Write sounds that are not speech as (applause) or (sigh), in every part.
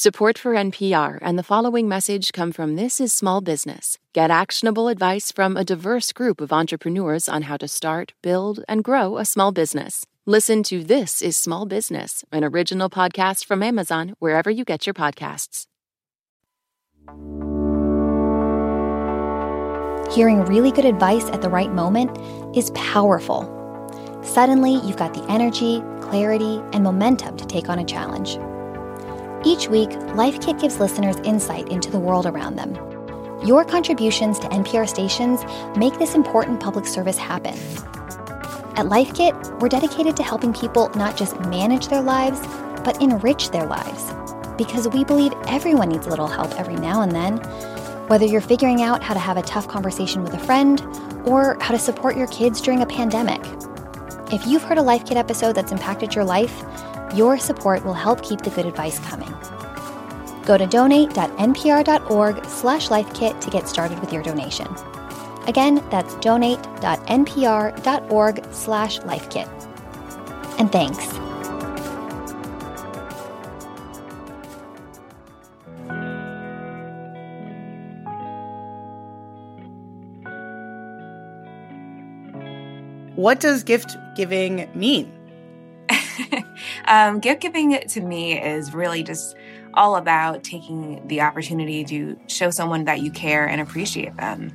Support for NPR and the following message come from This is Small Business. Get actionable advice from a diverse group of entrepreneurs on how to start, build, and grow a small business. Listen to This is Small Business, an original podcast from Amazon, wherever you get your podcasts. Hearing really good advice at the right moment is powerful. Suddenly, you've got the energy, clarity, and momentum to take on a challenge. Each week, Life Kit gives listeners insight into the world around them. Your contributions to NPR stations make this important public service happen. At Life Kit, we're dedicated to helping people not just manage their lives, but enrich their lives. Because we believe everyone needs a little help every now and then, whether you're figuring out how to have a tough conversation with a friend or how to support your kids during a pandemic. If you've heard a Life Kit episode that's impacted your life, your support will help keep the good advice coming. Go to donate.npr.org slash lifekit to get started with your donation. Again, that's donate.npr.org slash lifekit. And thanks. What does gift giving mean? Um, gift giving to me is really just all about taking the opportunity to show someone that you care and appreciate them.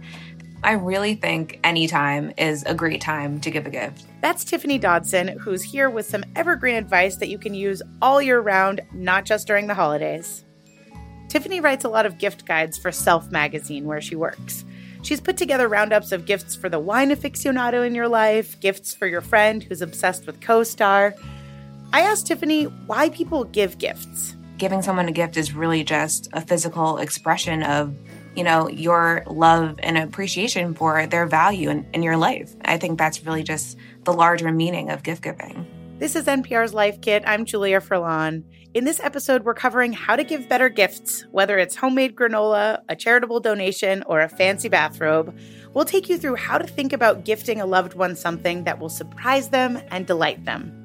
I really think any time is a great time to give a gift. That's Tiffany Dodson, who's here with some evergreen advice that you can use all year round, not just during the holidays. Tiffany writes a lot of gift guides for Self magazine, where she works. She's put together roundups of gifts for the wine aficionado in your life, gifts for your friend who's obsessed with CoStar, I asked Tiffany why people give gifts. Giving someone a gift is really just a physical expression of, you know, your love and appreciation for their value in, in your life. I think that's really just the larger meaning of gift giving. This is NPR's Life Kit. I'm Julia Furlan. In this episode, we're covering how to give better gifts, whether it's homemade granola, a charitable donation, or a fancy bathrobe. We'll take you through how to think about gifting a loved one something that will surprise them and delight them.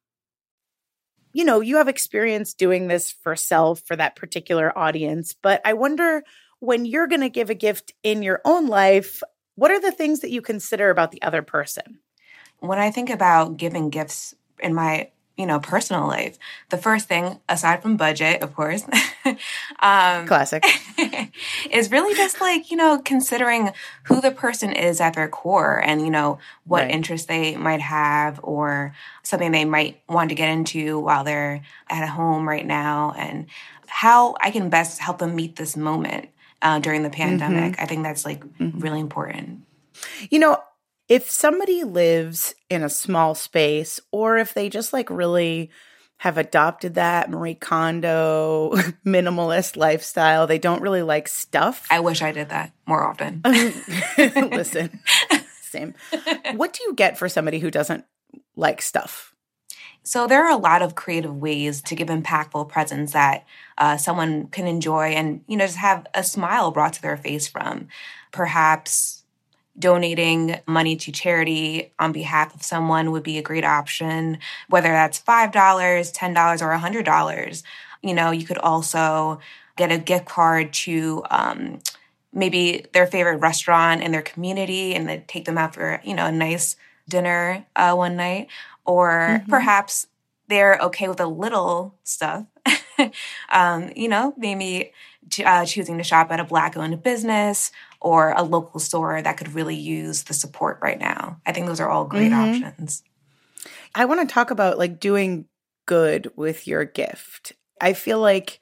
you know, you have experience doing this for self for that particular audience, but I wonder when you're going to give a gift in your own life, what are the things that you consider about the other person? When I think about giving gifts in my you know, personal life. The first thing, aside from budget, of course, (laughs) um, classic, (laughs) is really just like, you know, considering who the person is at their core and, you know, what right. interests they might have or something they might want to get into while they're at home right now and how I can best help them meet this moment uh, during the pandemic. Mm-hmm. I think that's like mm-hmm. really important. You know, if somebody lives in a small space or if they just like really have adopted that Marie Kondo (laughs) minimalist lifestyle, they don't really like stuff. I wish I did that more often. (laughs) Listen, (laughs) same. What do you get for somebody who doesn't like stuff? So there are a lot of creative ways to give impactful presents that uh, someone can enjoy and you know just have a smile brought to their face from. Perhaps donating money to charity on behalf of someone would be a great option, whether that's $5, $10, or $100. You know, you could also get a gift card to um, maybe their favorite restaurant in their community and then take them out for, you know, a nice dinner uh, one night. Or mm-hmm. perhaps they're okay with a little stuff (laughs) um, you know, maybe uh, choosing to shop at a black owned business or a local store that could really use the support right now. I think those are all great mm-hmm. options. I want to talk about like doing good with your gift. I feel like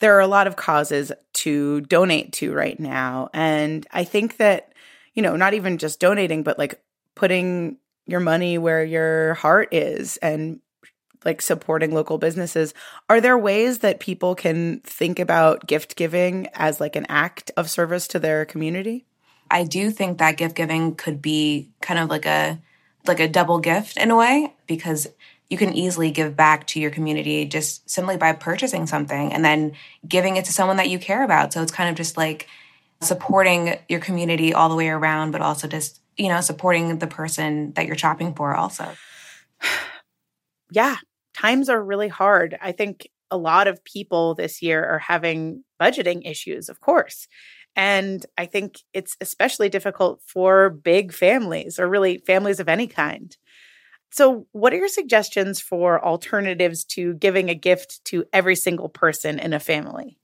there are a lot of causes to donate to right now. And I think that, you know, not even just donating, but like putting your money where your heart is and like supporting local businesses. Are there ways that people can think about gift giving as like an act of service to their community? I do think that gift giving could be kind of like a like a double gift in a way because you can easily give back to your community just simply by purchasing something and then giving it to someone that you care about. So it's kind of just like supporting your community all the way around, but also just, you know, supporting the person that you're shopping for also. (sighs) Yeah, times are really hard. I think a lot of people this year are having budgeting issues, of course. And I think it's especially difficult for big families or really families of any kind. So, what are your suggestions for alternatives to giving a gift to every single person in a family?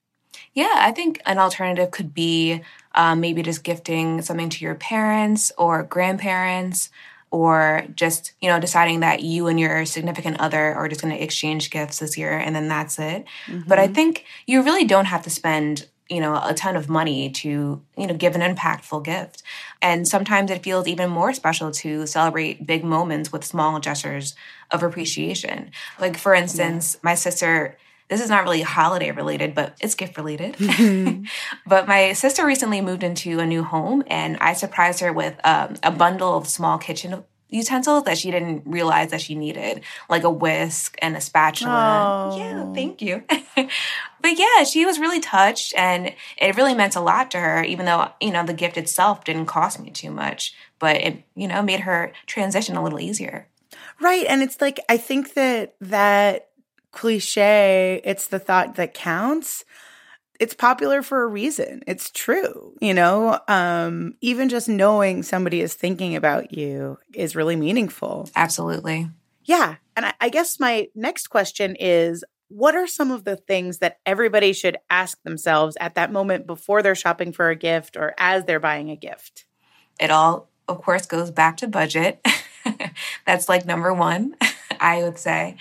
Yeah, I think an alternative could be um, maybe just gifting something to your parents or grandparents, or just you know deciding that you and your significant other are just going to exchange gifts this year, and then that's it. Mm-hmm. But I mm-hmm. think you really don't have to spend you know a ton of money to you know give an impactful gift and sometimes it feels even more special to celebrate big moments with small gestures of appreciation like for instance yeah. my sister this is not really holiday related, but it's gift related. Mm-hmm. (laughs) but my sister recently moved into a new home, and I surprised her with um, a bundle of small kitchen utensils that she didn't realize that she needed, like a whisk and a spatula. Oh. Yeah, thank you. (laughs) but yeah, she was really touched and it really meant a lot to her, even though, you know, the gift itself didn't cost me too much, but it, you know, made her transition a little easier. Right. And it's like, I think that that cliche, it's the thought that counts it's popular for a reason. It's true, you know? Um, even just knowing somebody is thinking about you is really meaningful. Absolutely. Yeah. And I, I guess my next question is what are some of the things that everybody should ask themselves at that moment before they're shopping for a gift or as they're buying a gift? It all, of course, goes back to budget. (laughs) That's like number one, (laughs) (laughs) I would say.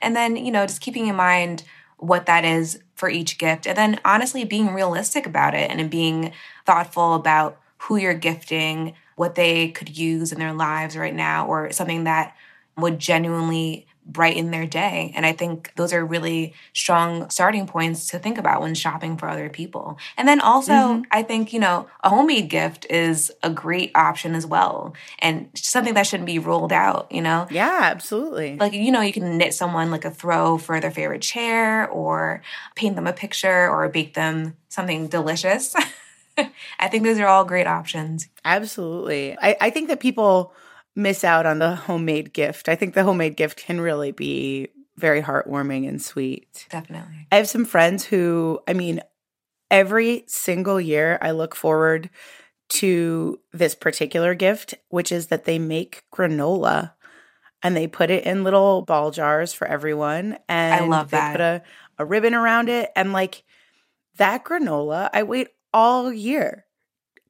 And then, you know, just keeping in mind what that is for each gift. And then honestly, being realistic about it and being thoughtful about who you're gifting, what they could use in their lives right now, or something that would genuinely brighten their day. And I think those are really strong starting points to think about when shopping for other people. And then also, mm-hmm. I think, you know, a homemade gift is a great option as well and something that shouldn't be ruled out, you know? Yeah, absolutely. Like, you know, you can knit someone like a throw for their favorite chair or paint them a picture or bake them something delicious. (laughs) I think those are all great options. Absolutely. I, I think that people miss out on the homemade gift. I think the homemade gift can really be very heartwarming and sweet. Definitely. I have some friends who, I mean, every single year I look forward to this particular gift, which is that they make granola and they put it in little ball jars for everyone. And I love they that. put a, a ribbon around it. And like that granola, I wait all year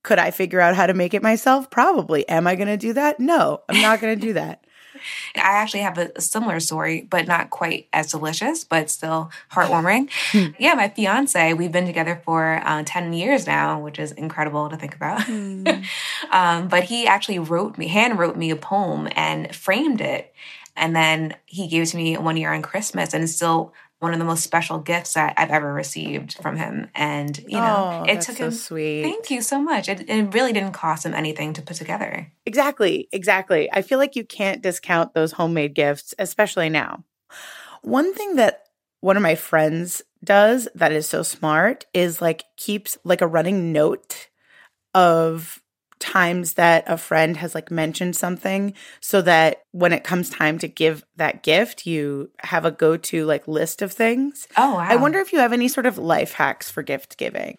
could I figure out how to make it myself? Probably. Am I going to do that? No, I'm not going to do that. (laughs) (laughs) I actually have a, similar story, but not quite as delicious, but still heartwarming. Hmm. (laughs) yeah, my fiance, we've been together for uh, 10 years now, which is incredible to think about. Mm. um, but he actually wrote me, hand wrote me a poem and framed it. And then he gave it to me one year on Christmas and still one of the most special gifts that I've ever received from him. And, you know, oh, it took so him. Sweet. Thank you so much. It, it really didn't cost him anything to put together. Exactly. Exactly. I feel like you can't discount those homemade gifts, especially now. One thing that one of my friends does that is so smart is like keeps like a running note of times that a friend has like mentioned something so that when it comes time to give that gift, you have a go to like list of things. Oh, wow. I wonder if you have any sort of life hacks for gift giving.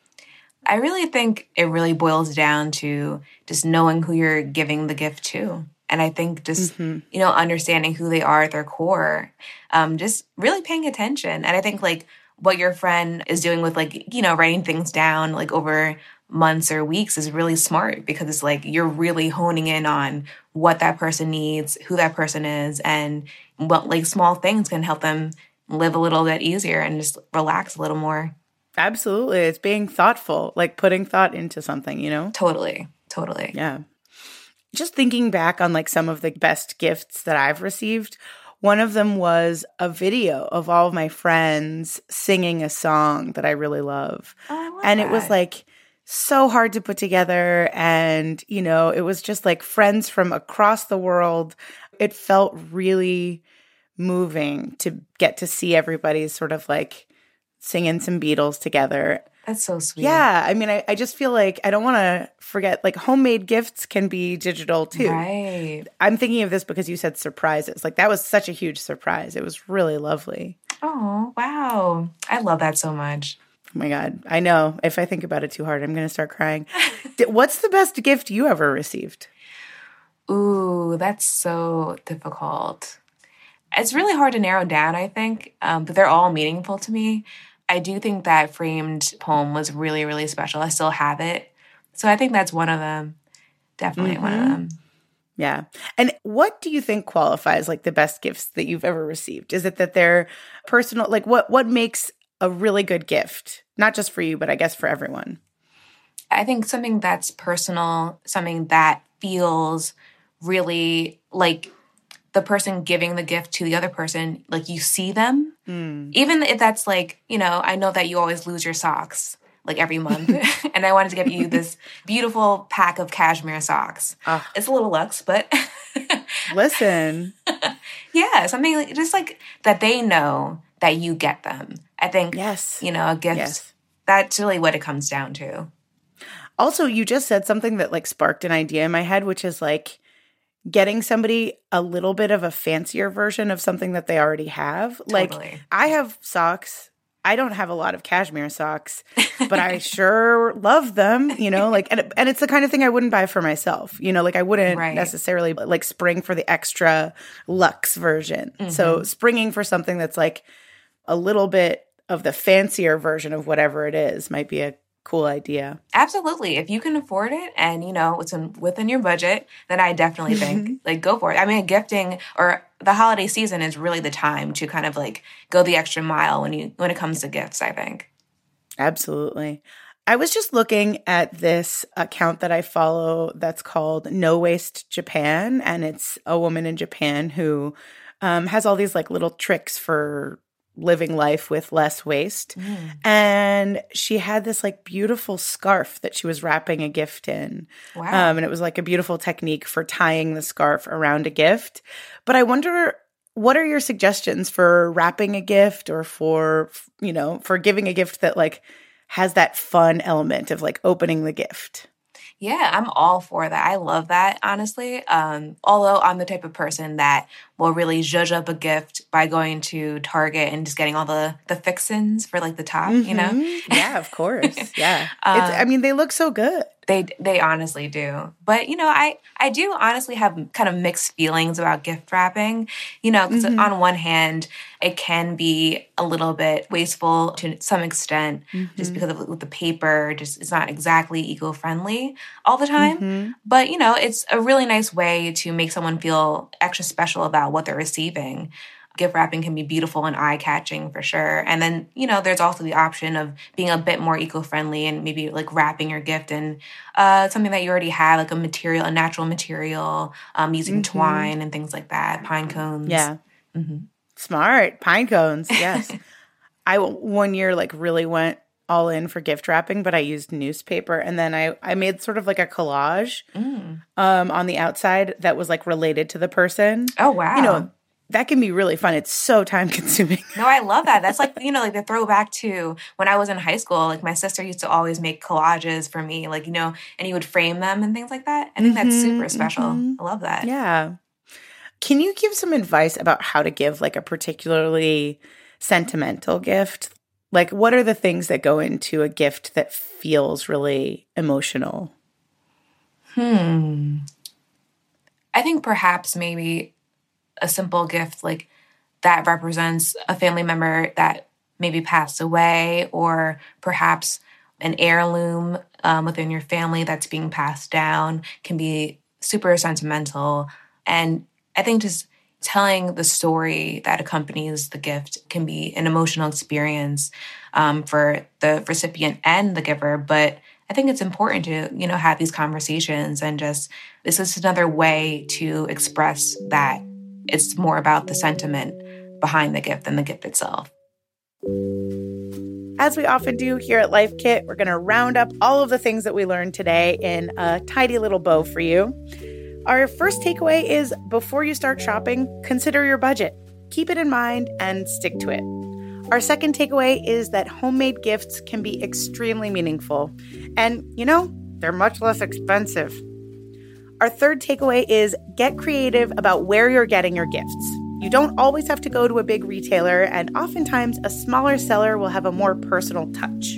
I really think it really boils down to just knowing who you're giving the gift to. And I think just, mm-hmm. you know, understanding who they are at their core, um, just really paying attention. And I think like what your friend is doing with like, you know, writing things down like over months or weeks is really smart because it's like you're really honing in on what that person needs, who that person is, and what like small things can help them live a little bit easier and just relax a little more. Absolutely. It's being thoughtful, like putting thought into something, you know? Totally. Totally. Yeah. Just thinking back on like some of the best gifts that I've received, one of them was a video of all of my friends singing a song that I really love. Oh, and that. it was like so hard to put together. And, you know, it was just like friends from across the world. It felt really moving to get to see everybody sort of like singing some Beatles together. That's so sweet. Yeah. I mean, I, I just feel like I don't want to forget, like, homemade gifts can be digital too. Right. I'm thinking of this because you said surprises. Like, that was such a huge surprise. It was really lovely. Oh, wow. I love that so much. My God. I know. If I think about it too hard, I'm going to start crying. (laughs) What's the best gift you ever received? Ooh, that's so difficult. It's really hard to narrow down, I think, um, but they're all meaningful to me. I do think that framed poem was really, really special. I still have it. So I think that's one of them. Definitely one of them. Yeah. And what do you think qualifies like the best gifts that you've ever received? Is it that they're personal? Like what what makes a really good gift? Not just for you, but I guess for everyone. I think something that's personal, something that feels really like the person giving the gift to the other person, like you see them. Even if that's like, you know, I know that you always lose your socks like every month. (laughs) and I wanted to give you this beautiful pack of cashmere socks. Ah. It's a little luxe, but (laughs) Listen. (laughs) yeah, something like, just like that they know that you get them. I think, Yes. you know, a gift, Yes. that's really what it comes down to. Also, you just said something that like sparked an idea in my head, which is like getting somebody a little bit of a fancier version of something that they already have. Like I have socks. I don't have a lot of cashmere socks, but I (laughs) sure love them, you know, like and, and it's the kind of thing I wouldn't buy for myself. You know, like I wouldn't Right. necessarily like spring for the extra luxe version. So mm-hmm. springing for something that's like a little bit of the fancier version of whatever it is might be a cool idea. Absolutely. If you can afford it and you know it's in, within your budget, then I definitely (laughs) think like go for it. I mean, gifting or the holiday season is really the time to kind of like go the extra mile when you when it comes to gifts, I think. Absolutely. I was just looking at this account that I follow that's called No Waste Japan, and it's a woman in Japan who um, has all these like little tricks for living life with less waste. And she had this like beautiful scarf that she was wrapping a gift in. Wow. Um, and it was like a beautiful technique for tying the scarf around a gift. But I wonder what are your suggestions for wrapping a gift or for, you know, for giving a gift that like has that fun element of like opening the gift? Yeah, I'm all for that. I love that, honestly. Um, although I'm the type of person that will really judge up a gift by going to Target and just getting all the the fixins for like the top, you know? Mhm. Yeah, of (laughs) course. Yeah. it's, I mean, they look so good. They they honestly do. But you know, I I do honestly have kind of mixed feelings about gift wrapping. You know, because mm-hmm. on one hand, it can be a little bit wasteful to some extent, just mm-hmm. because of with the paper, just it's not exactly eco friendly all the time. Mm-hmm. But you know, it's a really nice way to make someone feel extra special about what they're receiving gift wrapping can be beautiful and eye catching for sure. And then, you know, there's also the option of being a bit more eco friendly and maybe like wrapping your gift in uh, something that you already have, like a material, a natural material, um, using twine and things like that, pine cones. Yeah. Smart. Pine cones. (laughs) Yes. I one year like really went all in for gift wrapping, but I used newspaper and then I I made sort of like a collage um on the outside that was like related to the person. Oh, wow. You know, that can be really fun. It's so time consuming. (laughs) No, I love that. That's like, you know, like the throwback to when I was in high school. Like my sister used to always make collages for me, like, you know, and you would frame them and things like that. I think that's super special. I love that. Yeah. Can you give some advice about how to give like a particularly sentimental gift? Like what are the things that go into a gift that feels really emotional? Hmm. I think perhaps maybe a simple gift like that represents a family member that maybe passed away, or perhaps an heirloom um, within your family that's being passed down can be super sentimental. And I think just telling the story that accompanies the gift can be an emotional experience um, for the recipient and the giver. But I think it's important to, you know, have these conversations and just this is another way to express that it's more about the sentiment behind the gift than the gift itself. As we often do here at Life Kit, we're going to round up all of the things that we learned today in a tidy little bow for you. Our first takeaway is before you start shopping, consider your budget. Keep it in mind and stick to it. Our second takeaway is that homemade gifts can be extremely meaningful. And, you know, they're much less expensive. Our third takeaway is get creative about where you're getting your gifts. You don't always have to go to a big retailer, and oftentimes a smaller seller will have a more personal touch.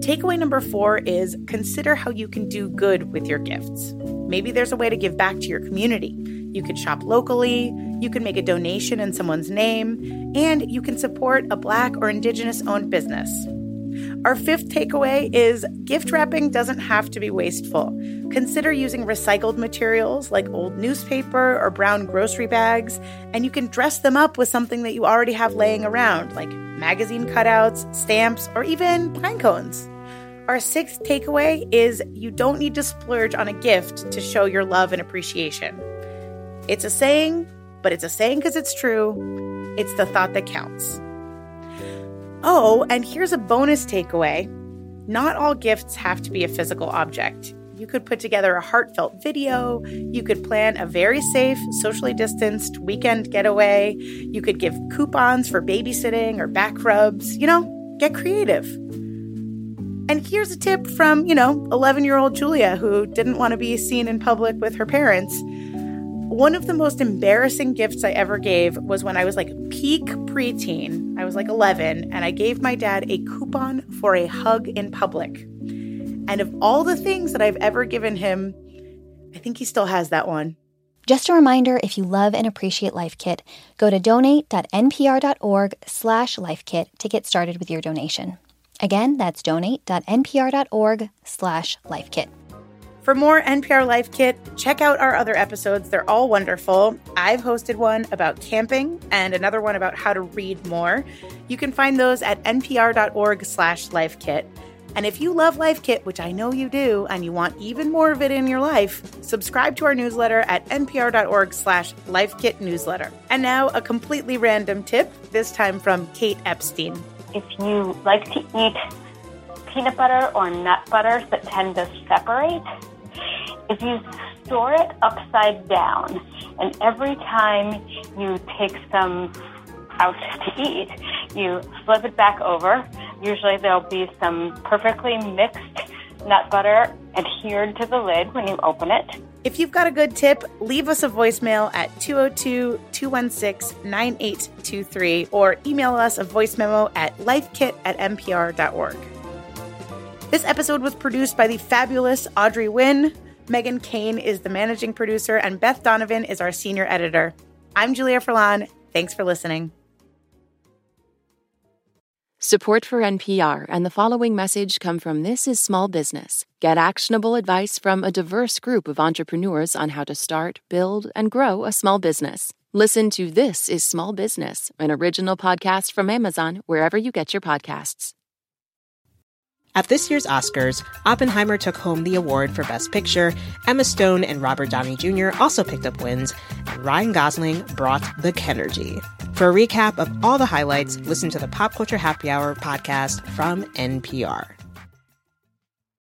Takeaway number four is consider how you can do good with your gifts. Maybe there's a way to give back to your community. You could shop locally, you can make a donation in someone's name, and you can support a Black or Indigenous owned business. Our fifth takeaway is gift wrapping doesn't have to be wasteful. Consider using recycled materials like old newspaper or brown grocery bags, and you can dress them up with something that you already have laying around, like magazine cutouts, stamps, or even pine cones. Our sixth takeaway is you don't need to splurge on a gift to show your love and appreciation. It's a saying, but it's a saying because it's true. It's the thought that counts. Oh, and here's a bonus takeaway not all gifts have to be a physical object. You could put together a heartfelt video. You could plan a very safe, socially distanced weekend getaway. You could give coupons for babysitting or back rubs. You know, get creative. And here's a tip from, you know, 11 year old Julia who didn't want to be seen in public with her parents. One of the most embarrassing gifts I ever gave was when I was like peak preteen. I was like 11, and I gave my dad a coupon for a hug in public. And of all the things that I've ever given him, I think he still has that one. Just a reminder, if you love and appreciate Life Kit, go to donate.npr.org slash lifekit to get started with your donation. Again, that's donate.npr.org slash lifekit. For more NPR Life Kit, check out our other episodes. They're all wonderful. I've hosted one about camping and another one about how to read more. You can find those at npr.org slash lifekit. And if you love Life Kit, which I know you do, and you want even more of it in your life, subscribe to our newsletter at npr.org slash lifekit newsletter. And now a completely random tip, this time from Kate Epstein if you like to eat peanut butter or nut butters that tend to separate, if you store it upside down and every time you take some out to eat, you flip it back over, usually there'll be some perfectly mixed nut butter adhered to the lid when you open it. If you've got a good tip, leave us a voicemail at 202 216 9823 or email us a voice memo at lifekit at npr.org. This episode was produced by the fabulous Audrey Nguyen. Megan Kane is the managing producer, and Beth Donovan is our senior editor. I'm Julia Furlan. Thanks for listening. Support for NPR and the following message come from This is Small Business. Get actionable advice from a diverse group of entrepreneurs on how to start, build, and grow a small business. Listen to This is Small Business, an original podcast from Amazon, wherever you get your podcasts. At this year's Oscars, Oppenheimer took home the award for Best Picture. Emma Stone and Robert Downey Jr. also picked up wins, and Ryan Gosling brought the Kenergy. For a recap of all the highlights, listen to the Pop Culture Happy Hour podcast from NPR.